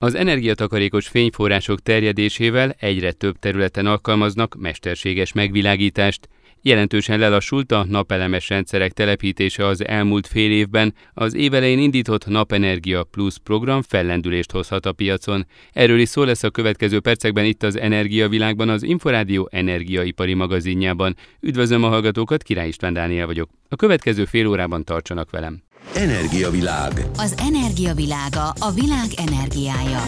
Az energiatakarékos fényforrások terjedésével egyre több területen alkalmaznak mesterséges megvilágítást, Jelentősen lelassult a napelemes rendszerek telepítése az elmúlt fél évben, az évelején indított Napenergia Plus program fellendülést hozhat a piacon. Erről is szó lesz a következő percekben itt az Energiavilágban, az Inforádió energiaipari magazinjában. Üdvözlöm a hallgatókat, Király István Dániel vagyok. A következő fél órában tartsanak velem. Energiavilág. Az energiavilága a világ energiája.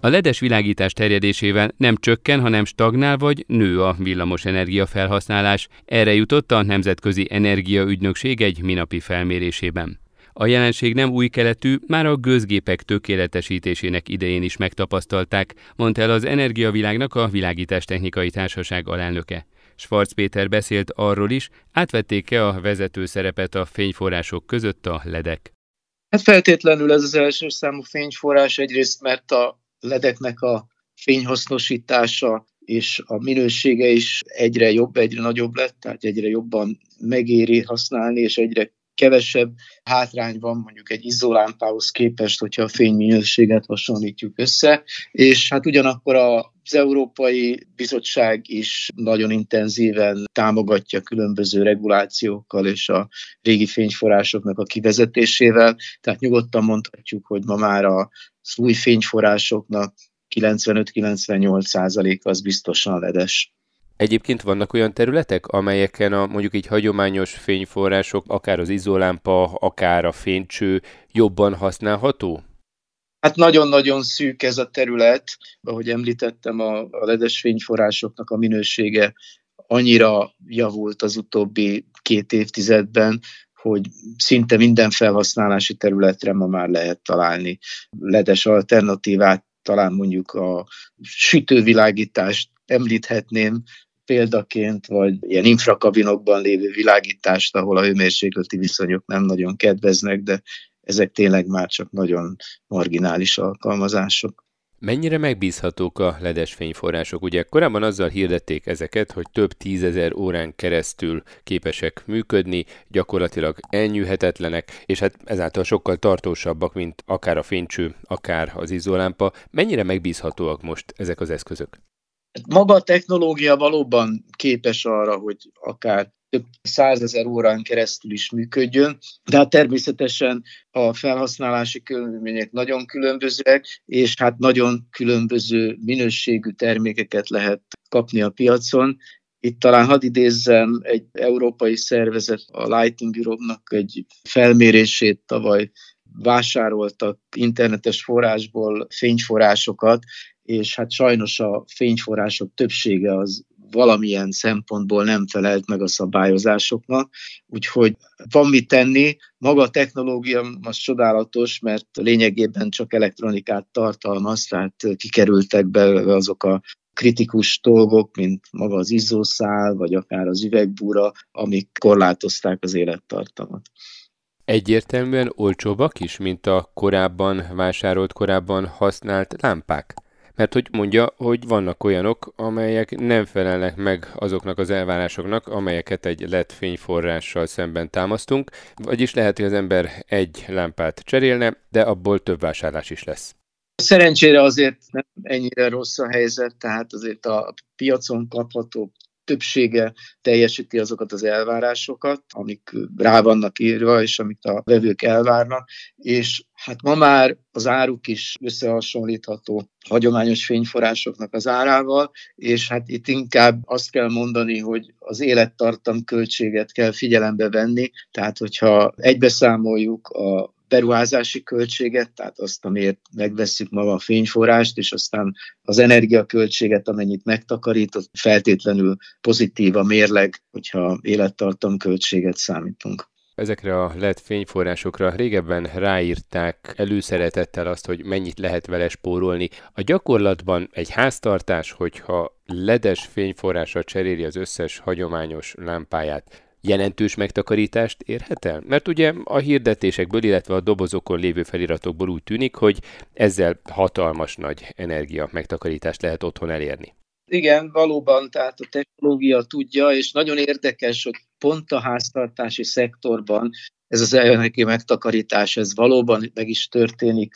A ledes világítás terjedésével nem csökken, hanem stagnál vagy nő a villamos energia felhasználás. Erre jutott a Nemzetközi Energiaügynökség egy minapi felmérésében. A jelenség nem új keletű, már a gőzgépek tökéletesítésének idején is megtapasztalták, mondta el az Energiavilágnak a Világítástechnikai Társaság alelnöke. Schwarz Péter beszélt arról is, átvették-e a vezető szerepet a fényforrások között a ledek. Hát feltétlenül ez az első számú fényforrás egyrészt, mert a ledeknek a fényhasznosítása és a minősége is egyre jobb, egyre nagyobb lett, tehát egyre jobban megéri használni, és egyre kevesebb hátrány van mondjuk egy izzólámpához képest, hogyha a fényminőséget hasonlítjuk össze, és hát ugyanakkor az Európai Bizottság is nagyon intenzíven támogatja különböző regulációkkal és a régi fényforrásoknak a kivezetésével, tehát nyugodtan mondhatjuk, hogy ma már a új fényforrásoknak 95-98 százalék az biztosan ledes. Egyébként vannak olyan területek, amelyeken a mondjuk így hagyományos fényforrások, akár az izolámpa, akár a fénycső jobban használható? Hát nagyon-nagyon szűk ez a terület. Ahogy említettem, a, a ledes fényforrásoknak a minősége annyira javult az utóbbi két évtizedben, hogy szinte minden felhasználási területre ma már lehet találni ledes alternatívát, talán mondjuk a sütővilágítást említhetném példaként, vagy ilyen infrakabinokban lévő világítást, ahol a hőmérsékleti viszonyok nem nagyon kedveznek, de ezek tényleg már csak nagyon marginális alkalmazások. Mennyire megbízhatók a ledes fényforrások? Ugye korábban azzal hirdették ezeket, hogy több tízezer órán keresztül képesek működni, gyakorlatilag elnyűhetetlenek, és hát ezáltal sokkal tartósabbak, mint akár a fénycső, akár az izolámpa. Mennyire megbízhatóak most ezek az eszközök? Maga a technológia valóban képes arra, hogy akár több százezer órán keresztül is működjön, de hát természetesen a felhasználási körülmények nagyon különbözőek, és hát nagyon különböző minőségű termékeket lehet kapni a piacon. Itt talán hadd idézzem egy európai szervezet, a Lighting Europe-nak egy felmérését tavaly vásároltak internetes forrásból fényforrásokat, és hát sajnos a fényforrások többsége az valamilyen szempontból nem felelt meg a szabályozásoknak, úgyhogy van mit tenni. Maga a technológia az csodálatos, mert lényegében csak elektronikát tartalmaz, tehát kikerültek be azok a kritikus dolgok, mint maga az izzószál, vagy akár az üvegbúra, amik korlátozták az élettartamot. Egyértelműen olcsóbbak is, mint a korábban vásárolt, korábban használt lámpák? Mert hogy mondja, hogy vannak olyanok, amelyek nem felelnek meg azoknak az elvárásoknak, amelyeket egy LED fényforrással szemben támasztunk, vagyis lehet, hogy az ember egy lámpát cserélne, de abból több vásárlás is lesz. Szerencsére azért nem ennyire rossz a helyzet, tehát azért a piacon kapható többsége teljesíti azokat az elvárásokat, amik rá vannak írva, és amit a vevők elvárnak, és hát ma már az áruk is összehasonlítható hagyományos fényforrásoknak az árával, és hát itt inkább azt kell mondani, hogy az élettartam költséget kell figyelembe venni, tehát hogyha egybeszámoljuk a beruházási költséget, tehát azt, amiért megveszük maga a fényforrást, és aztán az energiaköltséget, amennyit megtakarított, feltétlenül pozitív a mérleg, hogyha élettartam költséget számítunk. Ezekre a LED fényforrásokra régebben ráírták előszeretettel azt, hogy mennyit lehet vele spórolni. A gyakorlatban egy háztartás, hogyha ledes fényforrásra cseréli az összes hagyományos lámpáját, jelentős megtakarítást érhet el? Mert ugye a hirdetésekből, illetve a dobozokon lévő feliratokból úgy tűnik, hogy ezzel hatalmas nagy energia megtakarítást lehet otthon elérni. Igen, valóban, tehát a technológia tudja, és nagyon érdekes, hogy pont a háztartási szektorban ez az energia megtakarítás, ez valóban meg is történik.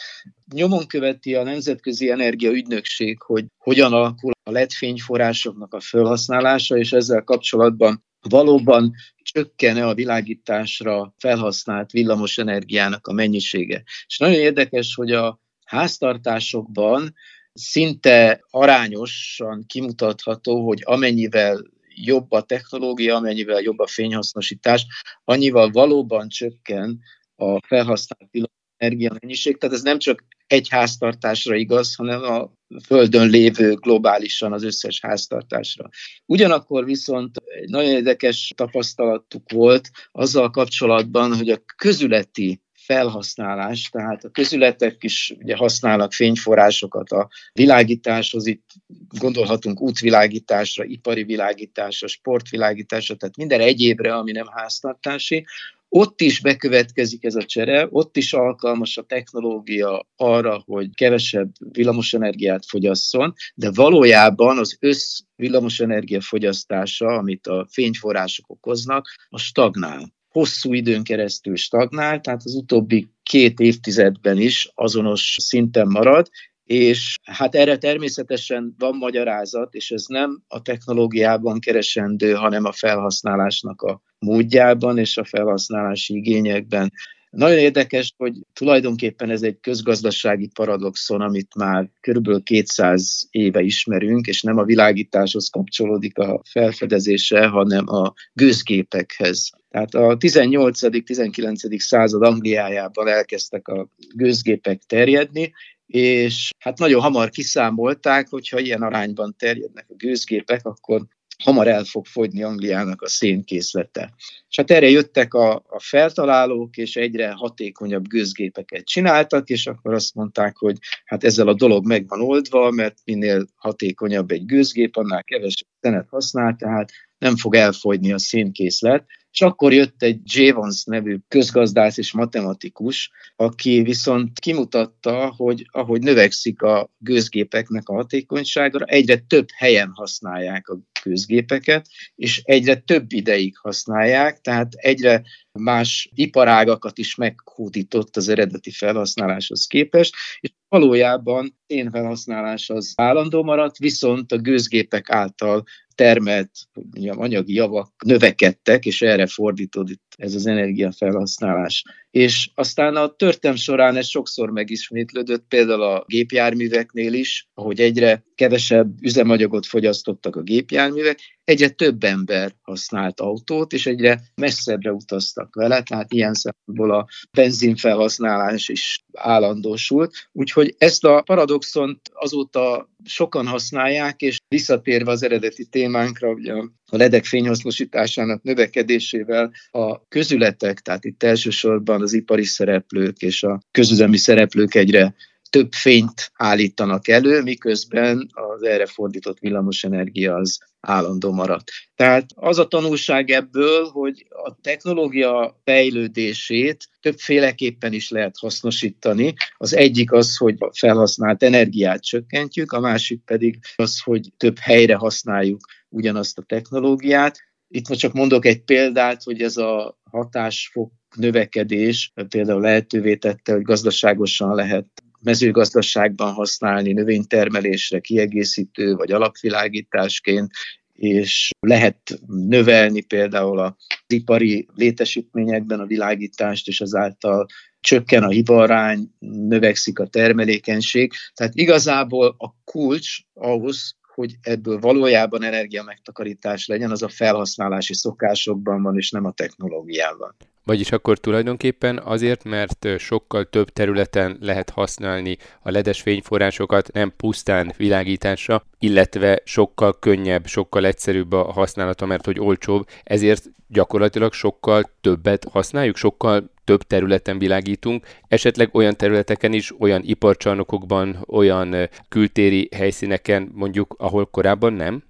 Nyomon követi a Nemzetközi Energia Ügynökség, hogy hogyan alakul a LED fényforrásoknak a felhasználása, és ezzel kapcsolatban valóban csökkene a világításra felhasznált villamos energiának a mennyisége. És nagyon érdekes, hogy a háztartásokban szinte arányosan kimutatható, hogy amennyivel jobb a technológia, amennyivel jobb a fényhasznosítás, annyival valóban csökken a felhasznált energia mennyiség. Tehát ez nem csak egy háztartásra igaz, hanem a Földön lévő globálisan az összes háztartásra. Ugyanakkor viszont egy nagyon érdekes tapasztalatuk volt azzal kapcsolatban, hogy a közületi felhasználás, tehát a közületek is ugye használnak fényforrásokat a világításhoz, itt gondolhatunk útvilágításra, ipari világításra, sportvilágításra, tehát minden egyébre, ami nem háztartási, ott is bekövetkezik ez a csere, ott is alkalmas a technológia arra, hogy kevesebb villamosenergiát fogyasszon, de valójában az össz villamosenergia fogyasztása, amit a fényforrások okoznak, a stagnál. Hosszú időn keresztül stagnál, tehát az utóbbi két évtizedben is azonos szinten marad, és hát erre természetesen van magyarázat, és ez nem a technológiában keresendő, hanem a felhasználásnak a módjában és a felhasználási igényekben. Nagyon érdekes, hogy tulajdonképpen ez egy közgazdasági paradoxon, amit már kb. 200 éve ismerünk, és nem a világításhoz kapcsolódik a felfedezése, hanem a gőzgépekhez. Tehát a 18.-19. század Angliájában elkezdtek a gőzgépek terjedni, és hát nagyon hamar kiszámolták, hogy ha ilyen arányban terjednek a gőzgépek, akkor hamar el fog fogyni Angliának a szénkészlete. És hát erre jöttek a, a feltalálók, és egyre hatékonyabb gőzgépeket csináltak, és akkor azt mondták, hogy hát ezzel a dolog meg van oldva, mert minél hatékonyabb egy gőzgép, annál kevesebb szenet használ, tehát nem fog elfogyni a szénkészlet, és akkor jött egy Javons nevű közgazdász és matematikus, aki viszont kimutatta, hogy ahogy növekszik a gőzgépeknek a hatékonyságra, egyre több helyen használják a gőzgépeket, és egyre több ideig használják, tehát egyre más iparágakat is meghódított az eredeti felhasználáshoz képest, és valójában szénfelhasználás az állandó maradt, viszont a gőzgépek által termelt mondjam, anyagi javak növekedtek, és erre fordítódott ez az energiafelhasználás. És aztán a történelm során ez sokszor megismétlődött, például a gépjárműveknél is, ahogy egyre kevesebb üzemanyagot fogyasztottak a gépjárművek, egyre több ember használt autót, és egyre messzebbre utaztak vele, tehát ilyen szempontból a benzinfelhasználás is állandósult. Úgyhogy ezt a paradoxont azóta sokan használják, és visszatérve az eredeti témánkra, ugye a ledek fényhasznosításának növekedésével a közületek, tehát itt elsősorban az ipari szereplők és a közüzemi szereplők egyre több fényt állítanak elő, miközben az erre fordított villamosenergia az állandó maradt. Tehát az a tanulság ebből, hogy a technológia fejlődését többféleképpen is lehet hasznosítani. Az egyik az, hogy a felhasznált energiát csökkentjük, a másik pedig az, hogy több helyre használjuk ugyanazt a technológiát. Itt most csak mondok egy példát, hogy ez a hatásfok növekedés például lehetővé tette, hogy gazdaságosan lehet mezőgazdaságban használni, növénytermelésre kiegészítő vagy alapvilágításként, és lehet növelni például az ipari létesítményekben a világítást, és azáltal csökken a hibarány, növekszik a termelékenység. Tehát igazából a kulcs ahhoz, hogy ebből valójában energia megtakarítás legyen, az a felhasználási szokásokban van, és nem a technológiában. Vagyis akkor tulajdonképpen azért, mert sokkal több területen lehet használni a ledes fényforrásokat, nem pusztán világításra, illetve sokkal könnyebb, sokkal egyszerűbb a használata, mert hogy olcsóbb, ezért gyakorlatilag sokkal többet használjuk, sokkal több területen világítunk, esetleg olyan területeken is, olyan iparcsarnokokban, olyan kültéri helyszíneken mondjuk, ahol korábban nem?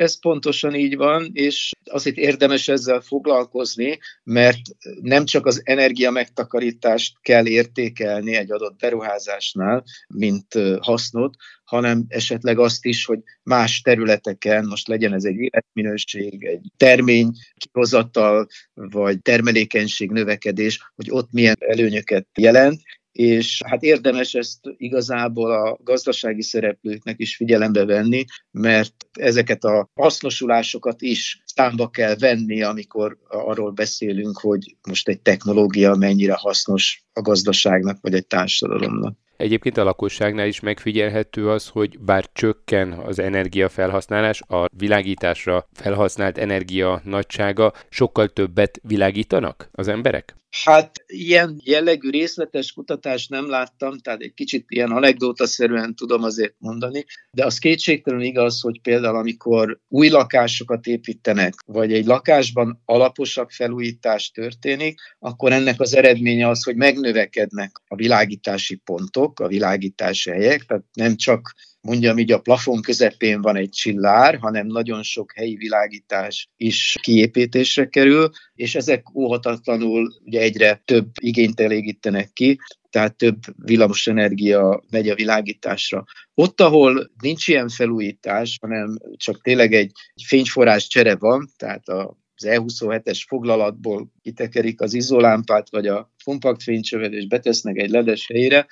Ez pontosan így van, és azért érdemes ezzel foglalkozni, mert nem csak az energia megtakarítást kell értékelni egy adott beruházásnál, mint hasznot, hanem esetleg azt is, hogy más területeken, most legyen ez egy életminőség, egy termény kihozatal, vagy termelékenység növekedés, hogy ott milyen előnyöket jelent, és hát érdemes ezt igazából a gazdasági szereplőknek is figyelembe venni, mert ezeket a hasznosulásokat is számba kell venni, amikor arról beszélünk, hogy most egy technológia mennyire hasznos a gazdaságnak vagy egy társadalomnak. Egyébként a lakosságnál is megfigyelhető az, hogy bár csökken az energiafelhasználás, a világításra felhasznált energia nagysága, sokkal többet világítanak az emberek? Hát ilyen jellegű részletes kutatást nem láttam, tehát egy kicsit ilyen anekdótaszerűen tudom azért mondani, de az kétségtelen igaz, hogy például amikor új lakásokat építenek, vagy egy lakásban alaposabb felújítás történik, akkor ennek az eredménye az, hogy megnövekednek a világítási pontok, a világítási helyek, tehát nem csak mondjam így a plafon közepén van egy csillár, hanem nagyon sok helyi világítás is kiépítésre kerül, és ezek óhatatlanul ugye egyre több igényt elégítenek ki, tehát több villamos energia megy a világításra. Ott, ahol nincs ilyen felújítás, hanem csak tényleg egy fényforrás csere van, tehát a az E27-es foglalatból kitekerik az izolámpát, vagy a kompakt fénycsövet, és betesznek egy ledes helyére,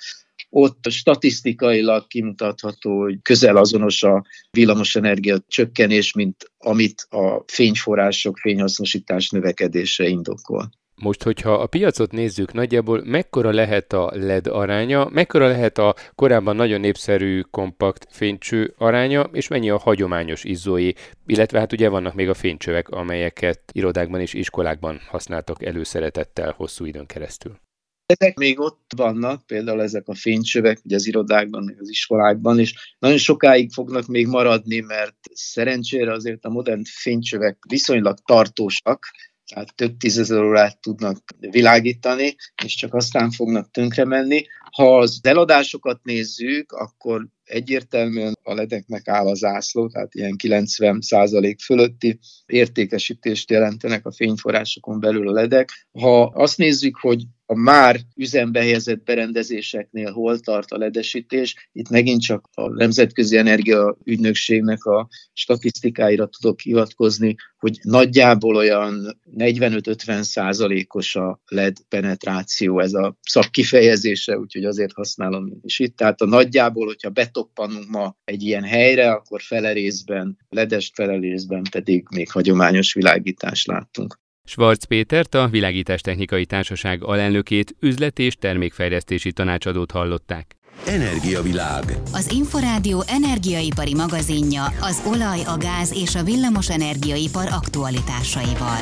ott statisztikailag kimutatható, hogy közel azonos a villamosenergia csökkenés, mint amit a fényforrások fényhasznosítás növekedése indokol. Most, hogyha a piacot nézzük, nagyjából mekkora lehet a LED aránya, mekkora lehet a korábban nagyon népszerű kompakt fénycső aránya, és mennyi a hagyományos izzói, illetve hát ugye vannak még a fénycsövek, amelyeket irodákban és iskolákban használtak előszeretettel hosszú időn keresztül. Ezek még ott vannak, például ezek a fénycsövek, ugye az irodákban, az iskolákban, és nagyon sokáig fognak még maradni, mert szerencsére azért a modern fénycsövek viszonylag tartósak, tehát több tízezer órát tudnak világítani, és csak aztán fognak tönkre menni. Ha az eladásokat nézzük, akkor egyértelműen a ledeknek áll a zászló, tehát ilyen 90% fölötti értékesítést jelentenek a fényforrásokon belül a ledek. Ha azt nézzük, hogy a már üzembe helyezett berendezéseknél hol tart a ledesítés. Itt megint csak a Nemzetközi Energia Ügynökségnek a statisztikáira tudok hivatkozni, hogy nagyjából olyan 45-50 százalékos a LED penetráció, ez a szakkifejezése, úgyhogy azért használom én is itt. Tehát a nagyjából, hogyha betoppanunk ma egy ilyen helyre, akkor felerészben, ledes felerészben pedig még hagyományos világítást láttunk. Schwarz Pétert, a Világítás Technikai Társaság alelnökét, üzlet- és termékfejlesztési tanácsadót hallották. Energiavilág. Az Inforádió energiaipari magazinja az olaj, a gáz és a villamos energiaipar aktualitásaival.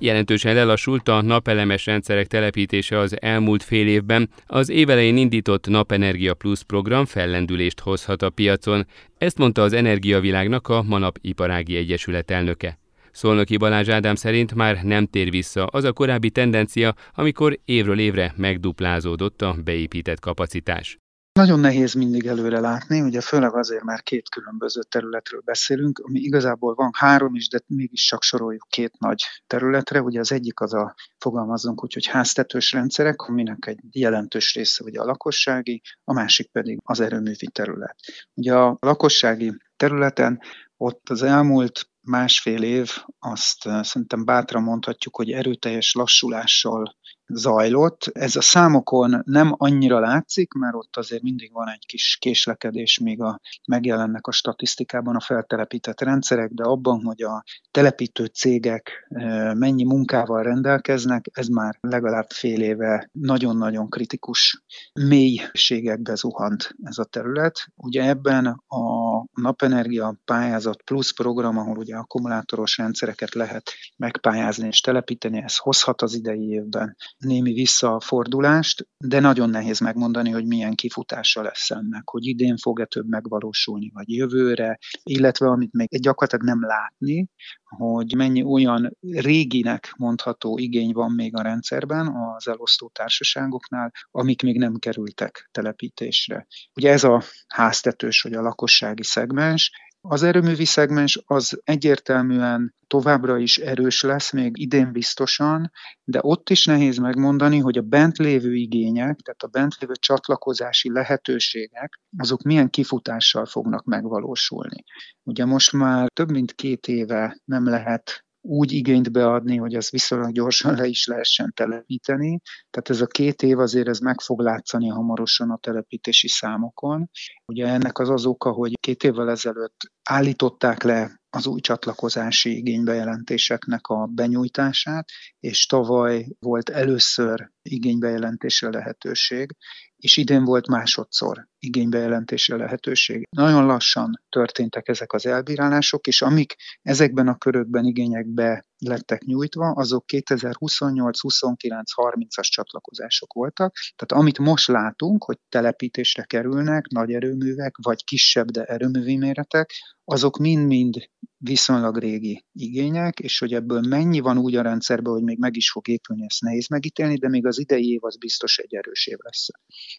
Jelentősen lelassult a napelemes rendszerek telepítése az elmúlt fél évben, az évelején indított Napenergia Plus program fellendülést hozhat a piacon, ezt mondta az Energiavilágnak a Manap Iparági Egyesület elnöke. Szolnoki Balázs Ádám szerint már nem tér vissza az a korábbi tendencia, amikor évről évre megduplázódott a beépített kapacitás. Nagyon nehéz mindig előre látni, ugye főleg azért már két különböző területről beszélünk, ami igazából van három is, de mégis csak soroljuk két nagy területre. Ugye az egyik az a, fogalmazunk úgy, hogy háztetős rendszerek, aminek egy jelentős része ugye a lakossági, a másik pedig az erőművi terület. Ugye a lakossági területen ott az elmúlt másfél év, azt szerintem bátran mondhatjuk, hogy erőteljes lassulással zajlott. Ez a számokon nem annyira látszik, mert ott azért mindig van egy kis késlekedés, még a, megjelennek a statisztikában a feltelepített rendszerek, de abban, hogy a telepítő cégek mennyi munkával rendelkeznek, ez már legalább fél éve nagyon-nagyon kritikus mélységekbe zuhant ez a terület. Ugye ebben a napenergia pályázat plusz program, ahol ugye akkumulátoros rendszereket lehet megpályázni és telepíteni, ez hozhat az idei évben némi visszafordulást, de nagyon nehéz megmondani, hogy milyen kifutása lesz ennek, hogy idén fog-e több megvalósulni, vagy jövőre, illetve amit még gyakorlatilag nem látni, hogy mennyi olyan réginek mondható igény van még a rendszerben az elosztó társaságoknál, amik még nem kerültek telepítésre. Ugye ez a háztetős vagy a lakossági szegmens, Az erőművi szegmens az egyértelműen továbbra is erős lesz, még idén biztosan, de ott is nehéz megmondani, hogy a bent lévő igények, tehát a bent lévő csatlakozási lehetőségek, azok milyen kifutással fognak megvalósulni. Ugye most már több mint két éve nem lehet úgy igényt beadni, hogy az viszonylag gyorsan le is lehessen telepíteni. Tehát ez a két év azért ez meg fog látszani hamarosan a telepítési számokon. Ugye ennek az az oka, hogy két évvel ezelőtt állították le az új csatlakozási igénybejelentéseknek a benyújtását, és tavaly volt először igénybejelentésre lehetőség, és idén volt másodszor igénybejelentésre lehetőség. Nagyon lassan történtek ezek az elbírálások, és amik ezekben a körökben igényekbe lettek nyújtva, azok 2028, 29, 30-as csatlakozások voltak. Tehát amit most látunk, hogy telepítésre kerülnek nagy erőművek, vagy kisebb, de erőművi méretek, azok mind-mind viszonylag régi igények, és hogy ebből mennyi van úgy a rendszerben, hogy még meg is fog épülni, ezt nehéz megítélni, de még az idei év az biztos egy erős év lesz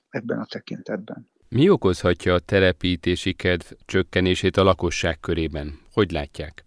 ebben a tekintetben. Mi okozhatja a telepítési kedv csökkenését a lakosság körében? Hogy látják?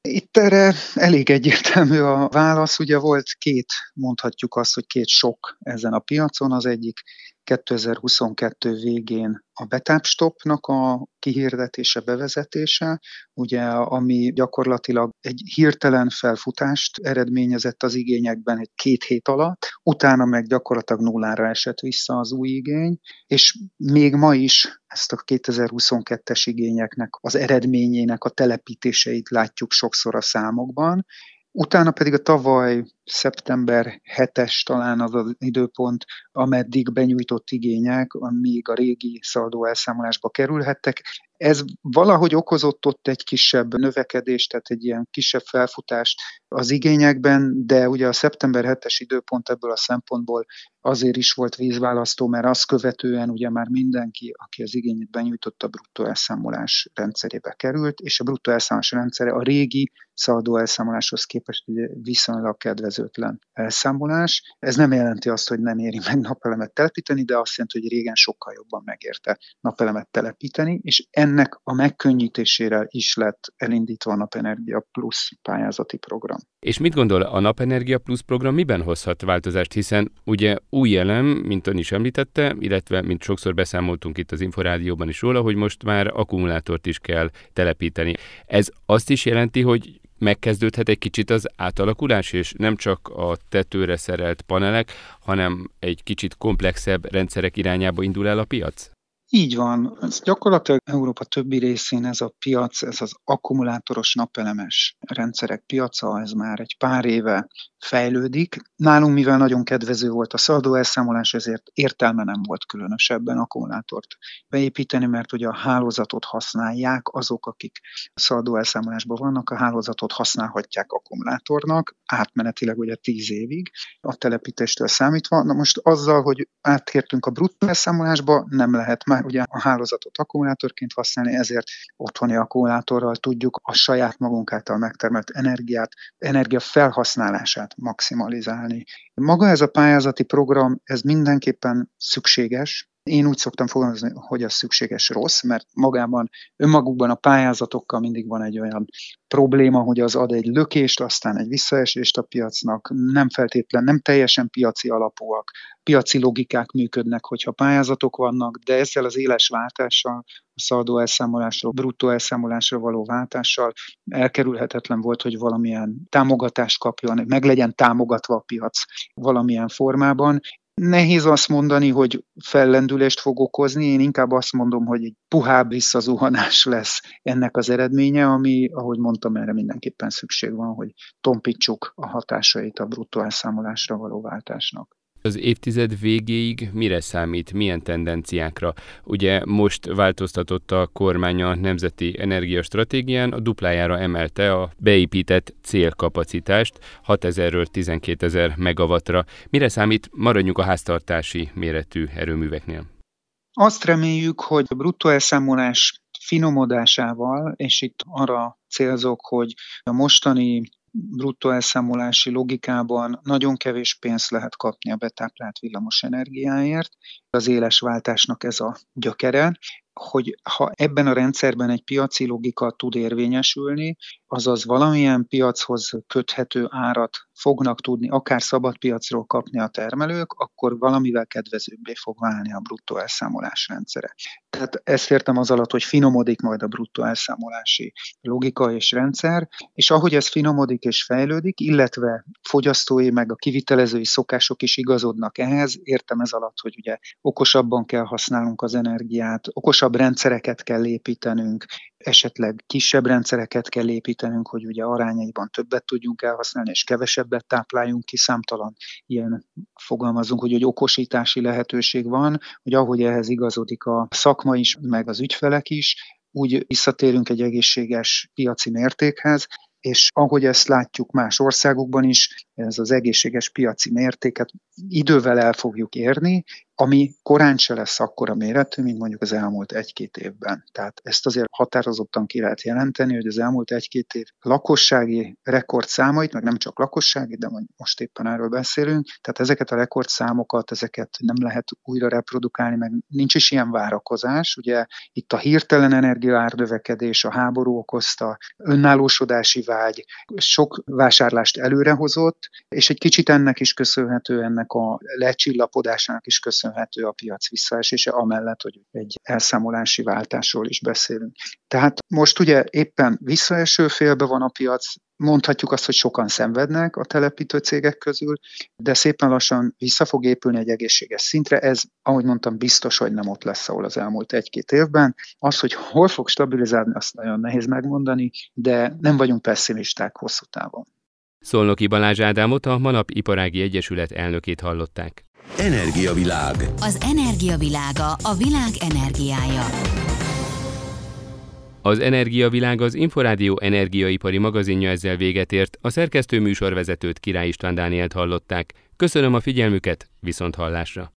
Itt erre elég egyértelmű a válasz. Ugye volt két, mondhatjuk azt, hogy két sok ezen a piacon. Az egyik 2022 végén a betápstopnak a kihirdetése, bevezetése, ugye, ami gyakorlatilag egy hirtelen felfutást eredményezett az igényekben egy két hét alatt, utána meg gyakorlatilag nullára esett vissza az új igény, és még ma is ezt a 2022-es igényeknek az eredményének a telepítéseit látjuk sokszor a számokban, Utána pedig a tavaly szeptember 7-es talán az az időpont, ameddig benyújtott igények, amíg a régi szaldó elszámolásba kerülhettek. Ez valahogy okozott ott egy kisebb növekedést, tehát egy ilyen kisebb felfutást az igényekben, de ugye a szeptember 7-es időpont ebből a szempontból azért is volt vízválasztó, mert azt követően ugye már mindenki, aki az igényét benyújtotta, bruttó elszámolás rendszerébe került, és a bruttó elszámolás rendszere a régi szaldó elszámoláshoz képest ugye viszonylag kedvezőtlen elszámolás. Ez nem jelenti azt, hogy nem éri meg napelemet telepíteni, de azt jelenti, hogy régen sokkal jobban megérte napelemet telepíteni, és ennek a megkönnyítésére is lett elindítva a Napenergia Plus pályázati program. És mit gondol, a Napenergia Plus program miben hozhat változást, hiszen ugye új elem, mint ön is említette, illetve mint sokszor beszámoltunk itt az Inforádióban is róla, hogy most már akkumulátort is kell telepíteni. Ez azt is jelenti, hogy megkezdődhet egy kicsit az átalakulás, és nem csak a tetőre szerelt panelek, hanem egy kicsit komplexebb rendszerek irányába indul el a piac? Így van. Ez gyakorlatilag Európa többi részén ez a piac, ez az akkumulátoros napelemes rendszerek piaca, ez már egy pár éve fejlődik. Nálunk, mivel nagyon kedvező volt a szaldó elszámolás, ezért értelme nem volt különösebben akkumulátort beépíteni, mert ugye a hálózatot használják azok, akik szaldó elszámolásban vannak, a hálózatot használhatják akkumulátornak, átmenetileg ugye 10 évig a telepítéstől számítva. Na most azzal, hogy áttértünk a bruttó elszámolásba, nem lehet már ugye a hálózatot akkumulátorként használni, ezért otthoni akkumulátorral tudjuk a saját magunk által megtermelt energiát, energia felhasználását maximalizálni. Maga ez a pályázati program, ez mindenképpen szükséges, én úgy szoktam fogalmazni, hogy az szükséges rossz, mert magában, önmagukban a pályázatokkal mindig van egy olyan probléma, hogy az ad egy lökést, aztán egy visszaesést a piacnak, nem feltétlen, nem teljesen piaci alapúak, piaci logikák működnek, hogyha pályázatok vannak, de ezzel az éles váltással, a szaldó elszámolásról, bruttó elszámolásról való váltással elkerülhetetlen volt, hogy valamilyen támogatást kapjon, meg legyen támogatva a piac valamilyen formában. Nehéz azt mondani, hogy fellendülést fog okozni, én inkább azt mondom, hogy egy puhább visszazuhanás lesz ennek az eredménye, ami, ahogy mondtam, erre mindenképpen szükség van, hogy tompítsuk a hatásait a bruttó elszámolásra való váltásnak az évtized végéig mire számít, milyen tendenciákra? Ugye most változtatott a kormány a Nemzeti Energiastratégián, a duplájára emelte a beépített célkapacitást 6000-ről 12 ezer megawattra. Mire számít, maradjunk a háztartási méretű erőműveknél? Azt reméljük, hogy a bruttó elszámolás finomodásával, és itt arra célzok, hogy a mostani bruttó elszámolási logikában nagyon kevés pénzt lehet kapni a betáplált villamos energiáért. Az éles váltásnak ez a gyökere. Hogy ha ebben a rendszerben egy piaci logika tud érvényesülni, azaz valamilyen piachoz köthető árat fognak tudni akár szabad piacról kapni a termelők, akkor valamivel kedvezőbbé fog válni a bruttó elszámolás rendszere. Tehát ezt értem az alatt, hogy finomodik majd a bruttó elszámolási logika és rendszer, és ahogy ez finomodik és fejlődik, illetve fogyasztói meg a kivitelezői szokások is igazodnak ehhez, értem ez alatt, hogy ugye okosabban kell használnunk az energiát, okosabb rendszereket kell építenünk, esetleg kisebb rendszereket kell építenünk, hogy ugye arányaiban többet tudjunk elhasználni, és kevesebbet tápláljunk ki, számtalan ilyen fogalmazunk, hogy, hogy okosítási lehetőség van, hogy ahogy ehhez igazodik a szakma is, meg az ügyfelek is, úgy visszatérünk egy egészséges piaci mértékhez, és ahogy ezt látjuk más országokban is, ez az egészséges piaci mértéket idővel el fogjuk érni, ami korán se lesz akkora méretű, mint mondjuk az elmúlt egy-két évben. Tehát ezt azért határozottan ki lehet jelenteni, hogy az elmúlt egy-két év lakossági rekordszámait, meg nem csak lakossági, de most éppen erről beszélünk, tehát ezeket a rekordszámokat, ezeket nem lehet újra reprodukálni, meg nincs is ilyen várakozás. Ugye itt a hirtelen energiaárdövekedés, a háború okozta önállósodási vágy, sok vásárlást előrehozott, és egy kicsit ennek is köszönhető, ennek a lecsillapodásának is köszönhető a piac visszaesése, amellett, hogy egy elszámolási váltásról is beszélünk. Tehát most ugye éppen visszaeső félbe van a piac, mondhatjuk azt, hogy sokan szenvednek a telepítő cégek közül, de szépen lassan vissza fog épülni egy egészséges szintre. Ez, ahogy mondtam, biztos, hogy nem ott lesz, ahol az elmúlt egy-két évben. Az, hogy hol fog stabilizálni, azt nagyon nehéz megmondani, de nem vagyunk pessimisták hosszú távon. Szolnoki Balázs Ádámot a Manap Iparági Egyesület elnökét hallották. Energiavilág. Az energiavilága a világ energiája. Az Energiavilág az Inforádió energiaipari magazinja ezzel véget ért, a szerkesztő műsorvezetőt Király István Dánielt hallották. Köszönöm a figyelmüket, viszont hallásra!